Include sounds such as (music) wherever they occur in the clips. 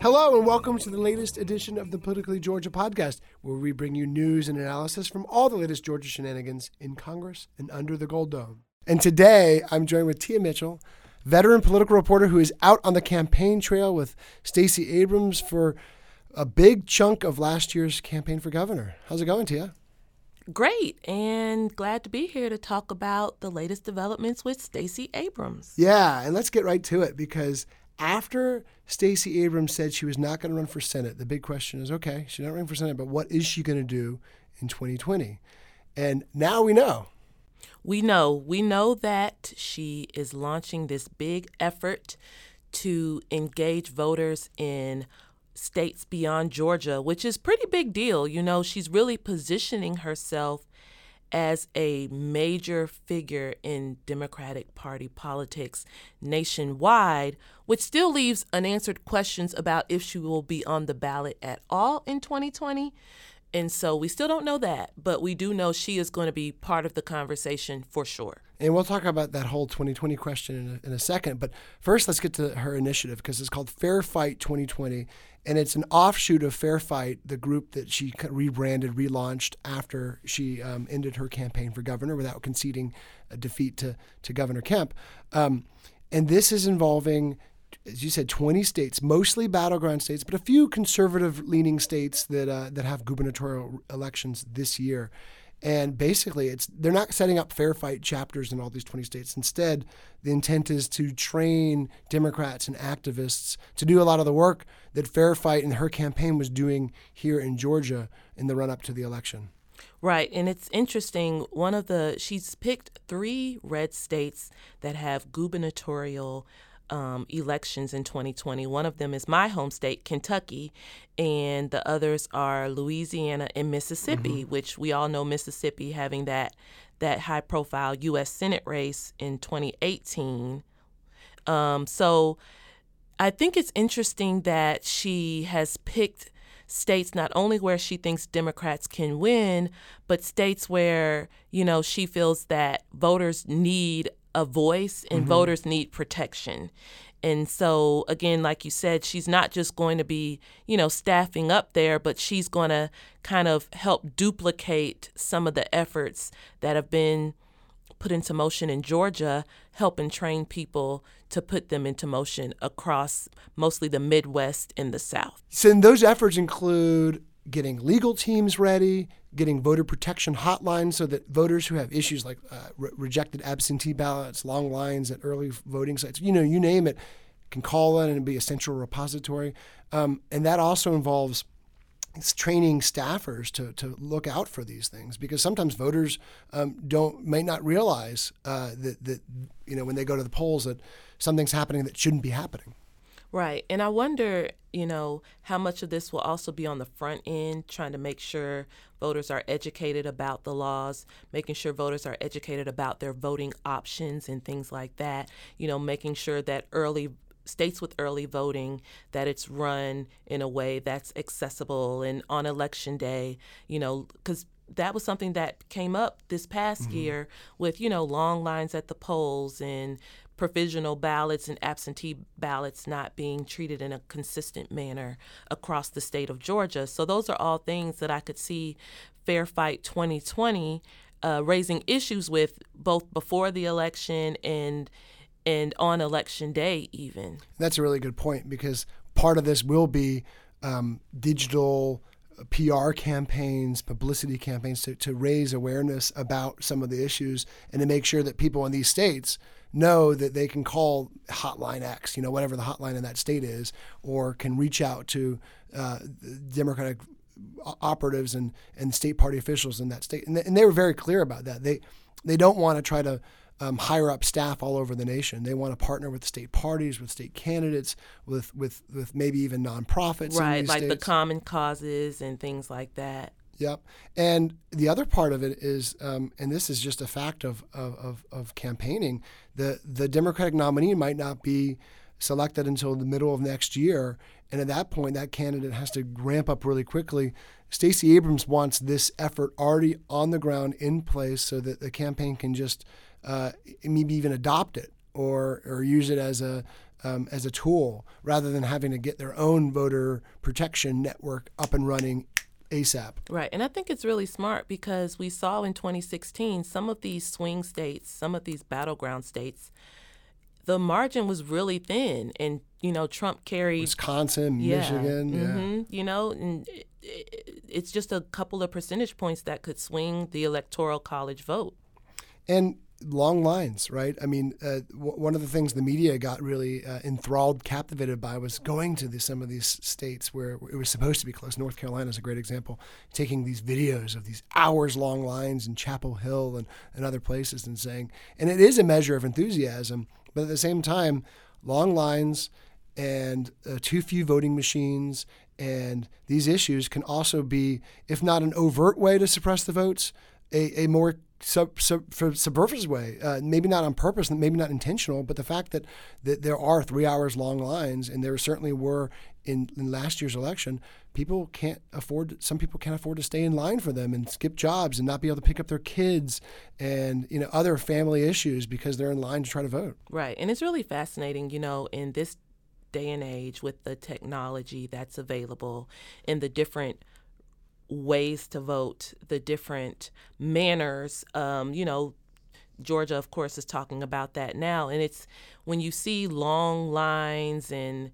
Hello, and welcome to the latest edition of the Politically Georgia podcast, where we bring you news and analysis from all the latest Georgia shenanigans in Congress and under the Gold Dome. And today, I'm joined with Tia Mitchell, veteran political reporter who is out on the campaign trail with Stacey Abrams for a big chunk of last year's campaign for governor. How's it going, Tia? Great, and glad to be here to talk about the latest developments with Stacey Abrams. Yeah, and let's get right to it because after Stacey Abrams said she was not going to run for Senate, the big question is okay, she's not running for Senate, but what is she going to do in 2020? And now we know. We know. We know that she is launching this big effort to engage voters in states beyond Georgia, which is pretty big deal. You know, she's really positioning herself as a major figure in Democratic Party politics nationwide, which still leaves unanswered questions about if she will be on the ballot at all in 2020. And so we still don't know that, but we do know she is going to be part of the conversation for sure. And we'll talk about that whole 2020 question in a, in a second. But first, let's get to her initiative because it's called Fair Fight 2020. And it's an offshoot of Fair Fight, the group that she rebranded, relaunched after she um, ended her campaign for governor without conceding a defeat to, to Governor Kemp. Um, and this is involving as you said, 20 states, mostly battleground states, but a few conservative leaning states that uh, that have gubernatorial elections this year. And basically, it's they're not setting up fair fight chapters in all these 20 states. Instead, the intent is to train Democrats and activists to do a lot of the work that Fair Fight and her campaign was doing here in Georgia in the run up to the election. Right. And it's interesting. One of the, she's picked three red states that have gubernatorial um, elections in 2020. One of them is my home state, Kentucky, and the others are Louisiana and Mississippi, mm-hmm. which we all know Mississippi having that that high profile U.S. Senate race in 2018. Um, so I think it's interesting that she has picked states not only where she thinks Democrats can win, but states where, you know, she feels that voters need a voice and mm-hmm. voters need protection. And so, again, like you said, she's not just going to be, you know, staffing up there, but she's going to kind of help duplicate some of the efforts that have been put into motion in Georgia, helping train people to put them into motion across mostly the Midwest and the South. So, those efforts include getting legal teams ready, getting voter protection hotlines so that voters who have issues like uh, re- rejected absentee ballots, long lines at early voting sites, you know, you name it, can call in and be a central repository. Um, and that also involves training staffers to, to look out for these things because sometimes voters um, don't may not realize uh, that, that you know when they go to the polls that something's happening that shouldn't be happening. Right. And I wonder, you know, how much of this will also be on the front end, trying to make sure voters are educated about the laws, making sure voters are educated about their voting options and things like that, you know, making sure that early states with early voting that it's run in a way that's accessible and on election day you know because that was something that came up this past mm-hmm. year with you know long lines at the polls and provisional ballots and absentee ballots not being treated in a consistent manner across the state of Georgia. So those are all things that I could see Fair Fight 2020 uh, raising issues with both before the election and and on election day even. That's a really good point because part of this will be um, digital uh, PR campaigns, publicity campaigns to, to raise awareness about some of the issues and to make sure that people in these states know that they can call Hotline X, you know, whatever the hotline in that state is, or can reach out to uh, Democratic operatives and, and state party officials in that state. And, and they were very clear about that. They, they don't want to try to um, hire up staff all over the nation. They want to partner with state parties, with state candidates, with with, with maybe even nonprofits. Right, like states. the common causes and things like that. Yep. And the other part of it is, um, and this is just a fact of, of, of, campaigning, the, the Democratic nominee might not be selected until the middle of next year. And at that point, that candidate has to ramp up really quickly. Stacey Abrams wants this effort already on the ground in place so that the campaign can just uh, maybe even adopt it or, or use it as a, um, as a tool rather than having to get their own voter protection network up and running ASAP. Right. And I think it's really smart because we saw in 2016 some of these swing states, some of these battleground states, the margin was really thin. And, you know, Trump carried Wisconsin, yeah, Michigan. Mm-hmm, yeah. You know, and it's just a couple of percentage points that could swing the electoral college vote. And long lines, right? I mean, uh, w- one of the things the media got really uh, enthralled, captivated by was going to the, some of these states where it was supposed to be close. North Carolina is a great example, taking these videos of these hours long lines in Chapel Hill and, and other places and saying, and it is a measure of enthusiasm, but at the same time, long lines and uh, too few voting machines and these issues can also be, if not an overt way to suppress the votes, a, a more sub, sub, subversive way. Uh, maybe not on purpose, maybe not intentional, but the fact that, that there are three hours long lines, and there certainly were in, in last year's election, people can't afford. Some people can't afford to stay in line for them and skip jobs and not be able to pick up their kids and you know other family issues because they're in line to try to vote. Right, and it's really fascinating, you know, in this day and age with the technology that's available in the different ways to vote, the different manners. Um, you know, Georgia, of course, is talking about that now. And it's when you see long lines and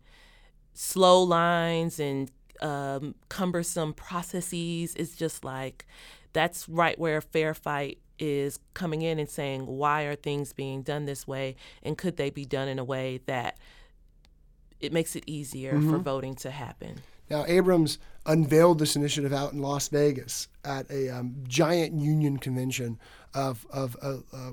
slow lines and um, cumbersome processes, it's just like that's right where Fair Fight is coming in and saying, why are things being done this way? And could they be done in a way that it makes it easier mm-hmm. for voting to happen? Now, Abrams unveiled this initiative out in Las Vegas at a um, giant union convention of, of uh, uh,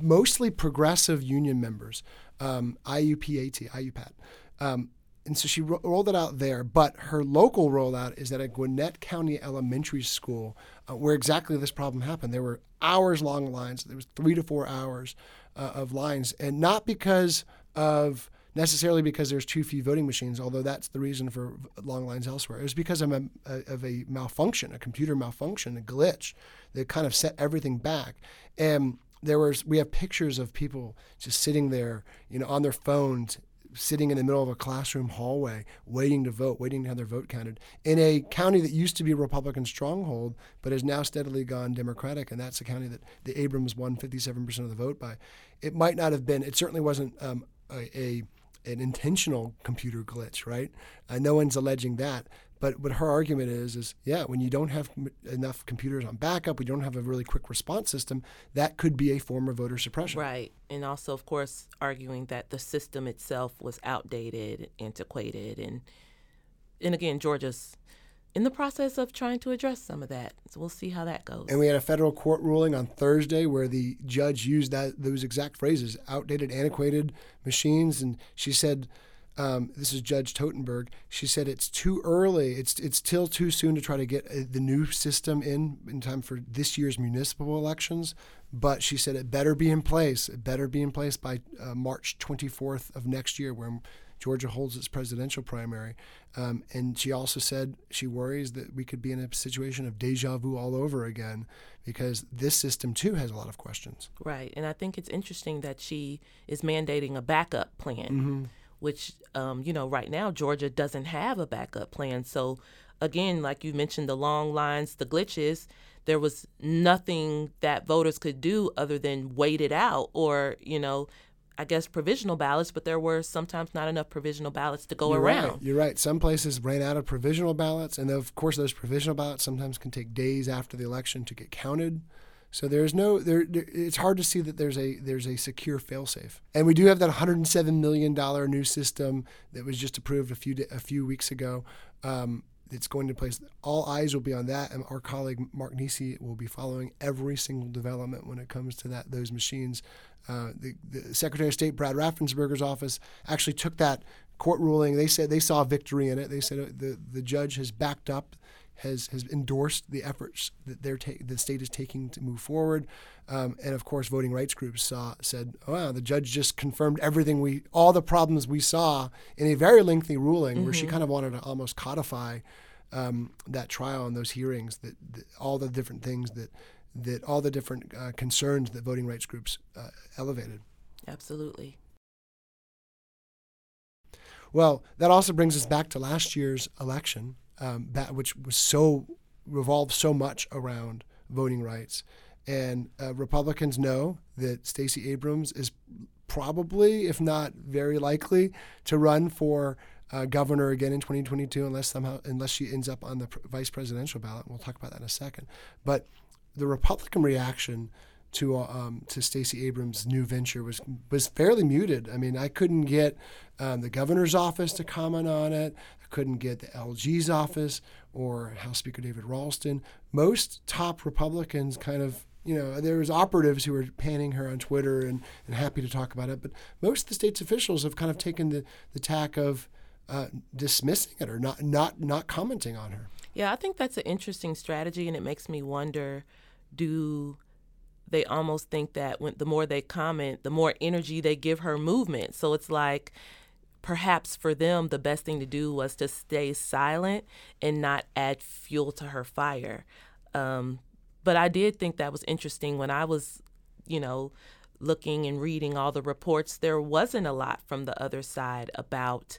mostly progressive union members, um, IUPAT, IUPAT. Um, and so she ro- rolled it out there, but her local rollout is at a Gwinnett County Elementary School, uh, where exactly this problem happened. There were hours long lines. There was three to four hours uh, of lines, and not because of necessarily because there's too few voting machines, although that's the reason for long lines elsewhere. It was because of a, of a malfunction, a computer malfunction, a glitch that kind of set everything back. And there was we have pictures of people just sitting there, you know, on their phones, sitting in the middle of a classroom hallway, waiting to vote, waiting to have their vote counted in a county that used to be a Republican stronghold, but has now steadily gone Democratic, and that's the county that the Abrams won 57% of the vote by. It might not have been. It certainly wasn't um, a, a an intentional computer glitch, right? Uh, no one's alleging that. But what her argument is, is yeah, when you don't have enough computers on backup, we don't have a really quick response system, that could be a form of voter suppression. Right. And also, of course, arguing that the system itself was outdated, antiquated, and and again, Georgia's in the process of trying to address some of that. So we'll see how that goes. And we had a federal court ruling on Thursday where the judge used that those exact phrases, outdated, antiquated machines, and she said. Um, this is Judge Totenberg. She said it's too early. It's it's still too soon to try to get uh, the new system in in time for this year's municipal elections. But she said it better be in place. It better be in place by uh, March 24th of next year, where Georgia holds its presidential primary. Um, and she also said she worries that we could be in a situation of deja vu all over again because this system too has a lot of questions. Right. And I think it's interesting that she is mandating a backup plan, mm-hmm. which, um, you know, right now Georgia doesn't have a backup plan. So, again, like you mentioned, the long lines, the glitches, there was nothing that voters could do other than wait it out or, you know, I guess provisional ballots, but there were sometimes not enough provisional ballots to go You're around. Right. You're right. Some places ran out of provisional ballots, and of course, those provisional ballots sometimes can take days after the election to get counted. So there's no there, there. It's hard to see that there's a there's a secure failsafe, and we do have that 107 million dollar new system that was just approved a few a few weeks ago. Um, it's going to place. All eyes will be on that, and our colleague Mark Niesse will be following every single development when it comes to that those machines. Uh, the, the, Secretary of State Brad Raffensperger's office actually took that court ruling. They said they saw victory in it. They said the the judge has backed up, has has endorsed the efforts that they're ta- the state is taking to move forward. Um, and of course, voting rights groups saw said, oh, "Wow, the judge just confirmed everything we all the problems we saw in a very lengthy ruling, mm-hmm. where she kind of wanted to almost codify." Um, that trial and those hearings, that, that all the different things that that all the different uh, concerns that voting rights groups uh, elevated. Absolutely. Well, that also brings us back to last year's election, um, which was so revolved so much around voting rights, and uh, Republicans know that Stacey Abrams is probably, if not very likely, to run for uh, governor again in 2022, unless somehow unless she ends up on the pr- vice presidential ballot. We'll talk about that in a second, but the Republican reaction to um, to Stacey Abrams' new venture was was fairly muted. I mean, I couldn't get um, the governor's office to comment on it. I couldn't get the LG's office or House Speaker David Ralston. Most top Republicans kind of you know, there was operatives who were panning her on Twitter and, and happy to talk about it, but most of the state's officials have kind of taken the, the tack of uh, dismissing it or not not not commenting on her. Yeah, I think that's an interesting strategy, and it makes me wonder do they almost think that when the more they comment, the more energy they give her movement. So it's like perhaps for them the best thing to do was to stay silent and not add fuel to her fire. Um, but I did think that was interesting when I was, you know, looking and reading all the reports. There wasn't a lot from the other side about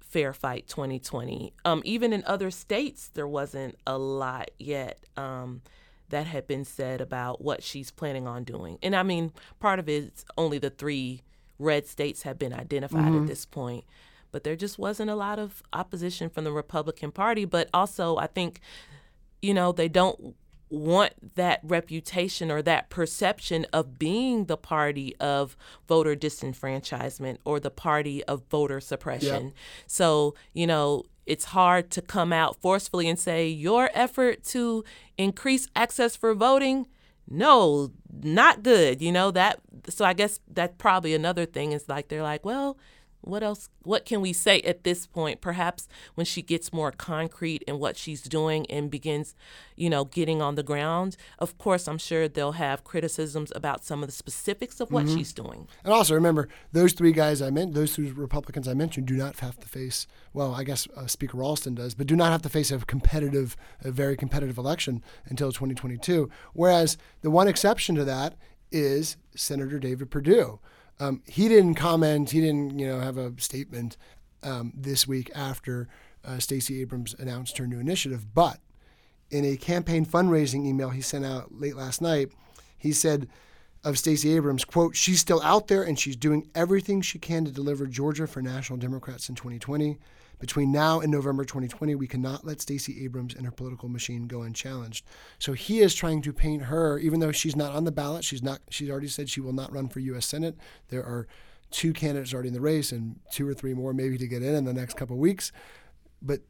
Fair Fight 2020. Um, even in other states, there wasn't a lot yet. Um, that had been said about what she's planning on doing. And I mean, part of it's only the three red states have been identified mm-hmm. at this point. But there just wasn't a lot of opposition from the Republican Party. But also, I think, you know, they don't want that reputation or that perception of being the party of voter disenfranchisement or the party of voter suppression. Yep. So, you know, it's hard to come out forcefully and say your effort to increase access for voting no not good you know that so i guess that's probably another thing is like they're like well what else what can we say at this point perhaps when she gets more concrete in what she's doing and begins you know getting on the ground? Of course i'm sure they'll have criticisms about some of the specifics of what mm-hmm. she's doing. And also remember those three guys i meant those three republicans i mentioned do not have to face well i guess uh, speaker ralston does but do not have to face a competitive a very competitive election until 2022 whereas the one exception to that is senator david perdue um, he didn't comment. He didn't, you know, have a statement um, this week after uh, Stacey Abrams announced her new initiative. But in a campaign fundraising email he sent out late last night, he said of Stacey Abrams, "quote She's still out there and she's doing everything she can to deliver Georgia for National Democrats in 2020." Between now and November 2020, we cannot let Stacey Abrams and her political machine go unchallenged. So he is trying to paint her, even though she's not on the ballot. She's not. She's already said she will not run for U.S. Senate. There are two candidates already in the race, and two or three more maybe to get in in the next couple of weeks. But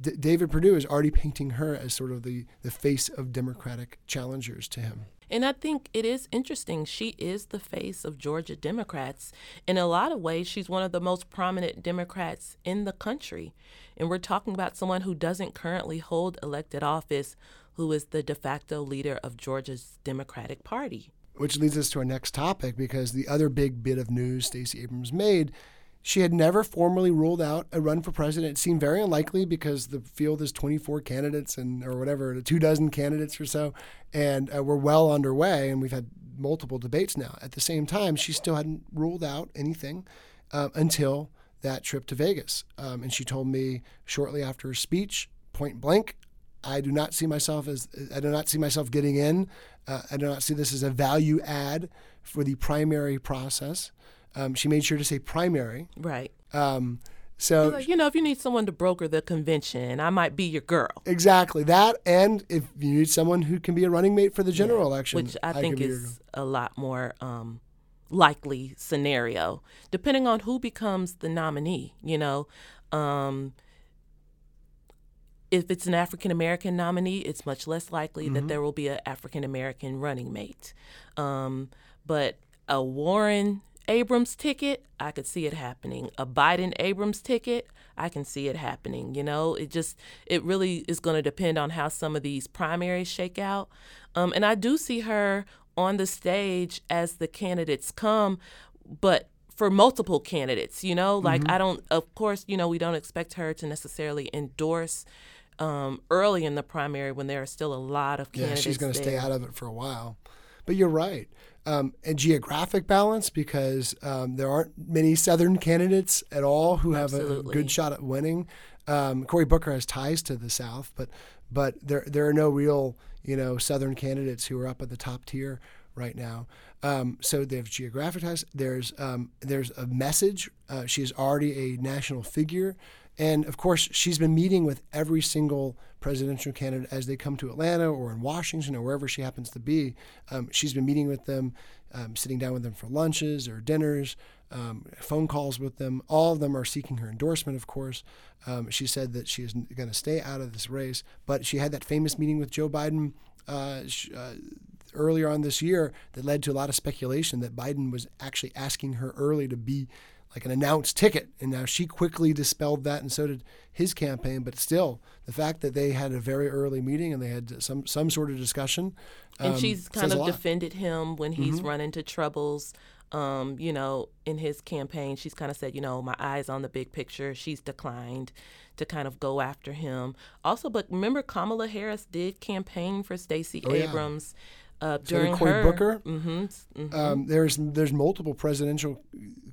D- David Perdue is already painting her as sort of the the face of Democratic challengers to him. And I think it is interesting. She is the face of Georgia Democrats. In a lot of ways, she's one of the most prominent Democrats in the country. And we're talking about someone who doesn't currently hold elected office, who is the de facto leader of Georgia's Democratic Party. Which leads us to our next topic because the other big bit of news Stacey Abrams made she had never formally ruled out a run for president. It seemed very unlikely because the field is 24 candidates and or whatever, two dozen candidates or so, and uh, we're well underway. And we've had multiple debates now. At the same time, she still hadn't ruled out anything uh, until that trip to Vegas. Um, and she told me shortly after her speech, point blank, I do not see myself as I do not see myself getting in. Uh, I do not see this as a value add for the primary process. Um, she made sure to say primary. Right. Um, so Like, you know, if you need someone to broker the convention, I might be your girl. exactly that, and if you need someone who can be a running mate for the general election, which I could think be is a lot more um, likely scenario, depending on who becomes the nominee. You know, um, if it's an African American nominee, it's much less likely Mm-hmm. that there will be an African American running mate. Um, but a Warren Abrams ticket, I could see it happening. A Biden Abrams ticket, I can see it happening. You know, it just it really is going to depend on how some of these primaries shake out. Um, and I do see her on the stage as the candidates come, but for multiple candidates. You know, like Mm-hmm. I don't. Of course, you know we don't expect her to necessarily endorse. Um, early in the primary, when there are still a lot of candidates, yeah, she's going to stay out of it for a while. But you're right. Um, and geographic balance because um, there aren't many Southern candidates at all who have a Absolutely. good shot at winning. Um, Cory Booker has ties to the South, but but there there are no real you know Southern candidates who are up at the top tier right now. Um, so they have geographic ties. There's um, there's a message. Uh, she is already a national figure, and of course she's been meeting with every single presidential candidate as they come to Atlanta or in Washington or wherever she happens to be. Um, she's been meeting with them, um, sitting down with them for lunches or dinners, um, phone calls with them. All of them are seeking her endorsement, of course. Um, she said that she is going to stay out of this race, but she had that famous meeting with Joe Biden. Uh, sh- uh, earlier on this year that led to a lot of speculation that Biden was actually asking her early to be like an announced ticket. And now she quickly dispelled that, and so did his campaign. But still, the fact that they had a very early meeting and they had some some sort of discussion, and um, she's kind of. Mm-hmm. defended him when he's run into troubles. Um, you know, in his campaign, she's kind of said, you know, my eyes on the big picture. She's declined to kind of go after him. Also, but remember, Kamala Harris did campaign for Stacey Oh, yeah. Uh, So during Cory her. Booker. Mm-hmm, Um, there's there's multiple presidential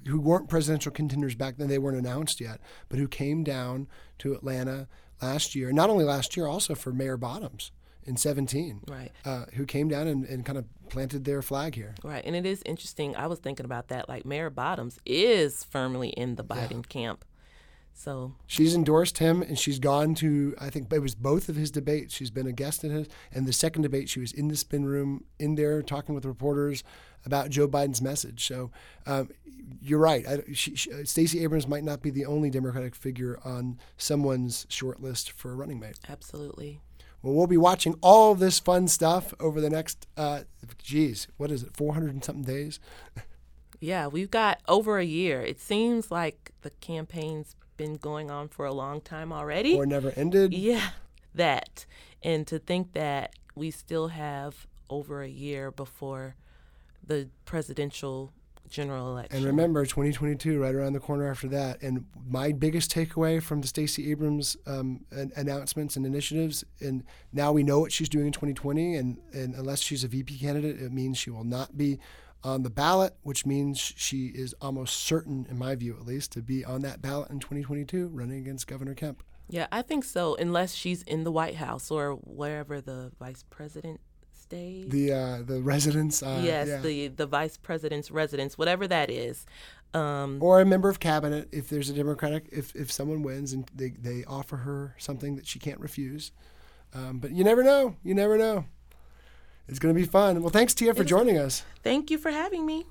who weren't presidential contenders back then. They weren't announced yet, but who came down to Atlanta last year. Not only last year, also for Mayor Bottoms in 17. Right. Uh, who came down and, and kind of planted their flag here. Right, and it is interesting. I was thinking about that. Like Mayor Bottoms is firmly in the Biden camp, so She's endorsed him, and she's gone to. I think it was both of his debates. She's been a guest in his, and the second debate, she was in the spin room, in there talking with reporters about Joe Biden's message. So um, you're right. I, she, she, Stacey Abrams might not be the only Democratic figure on someone's short list for a running mate. absolutely. Well, we'll be watching all of this fun stuff over the next, uh, geez, what is it, 400 and something days? (laughs) Yeah, we've got over a year. It seems like the campaign's been going on for a long time already. Or never ended. Yeah, that. And to think that we still have over a year before the presidential general election. And remember, 2022, right around the corner after that. And my biggest takeaway from the Stacey Abrams um, an- announcements and initiatives, and now we know what she's doing in 2020, and, and unless she's a VP candidate, it means she will not be on the ballot, which means she is almost certain, in my view at least, to be on that ballot in 2022, running against Governor Kemp. Yeah, I think so, unless she's in the White House or wherever the vice president stays. The uh, the residence, uh, yes, yeah. the the vice president's residence, whatever that is. Um, or a member of cabinet if there's a Democratic, if, if someone wins and they, they offer her something that she can't refuse. Um, but you never know. You never know. It's going to be fun. Well, thanks, Tia, for joining us. thank you for having me.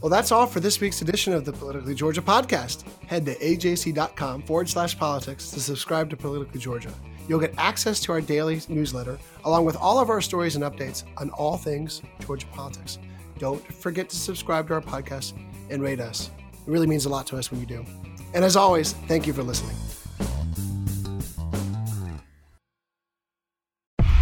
Well, that's all for this week's edition of the Politically Georgia podcast. Head to ajc.com forward slash politics to subscribe to Politically Georgia. You'll get access to our daily newsletter, along with all of our stories and updates on all things Georgia politics. Don't forget to subscribe to our podcast and rate us. It really means a lot to us when you do. And as always, thank you for listening.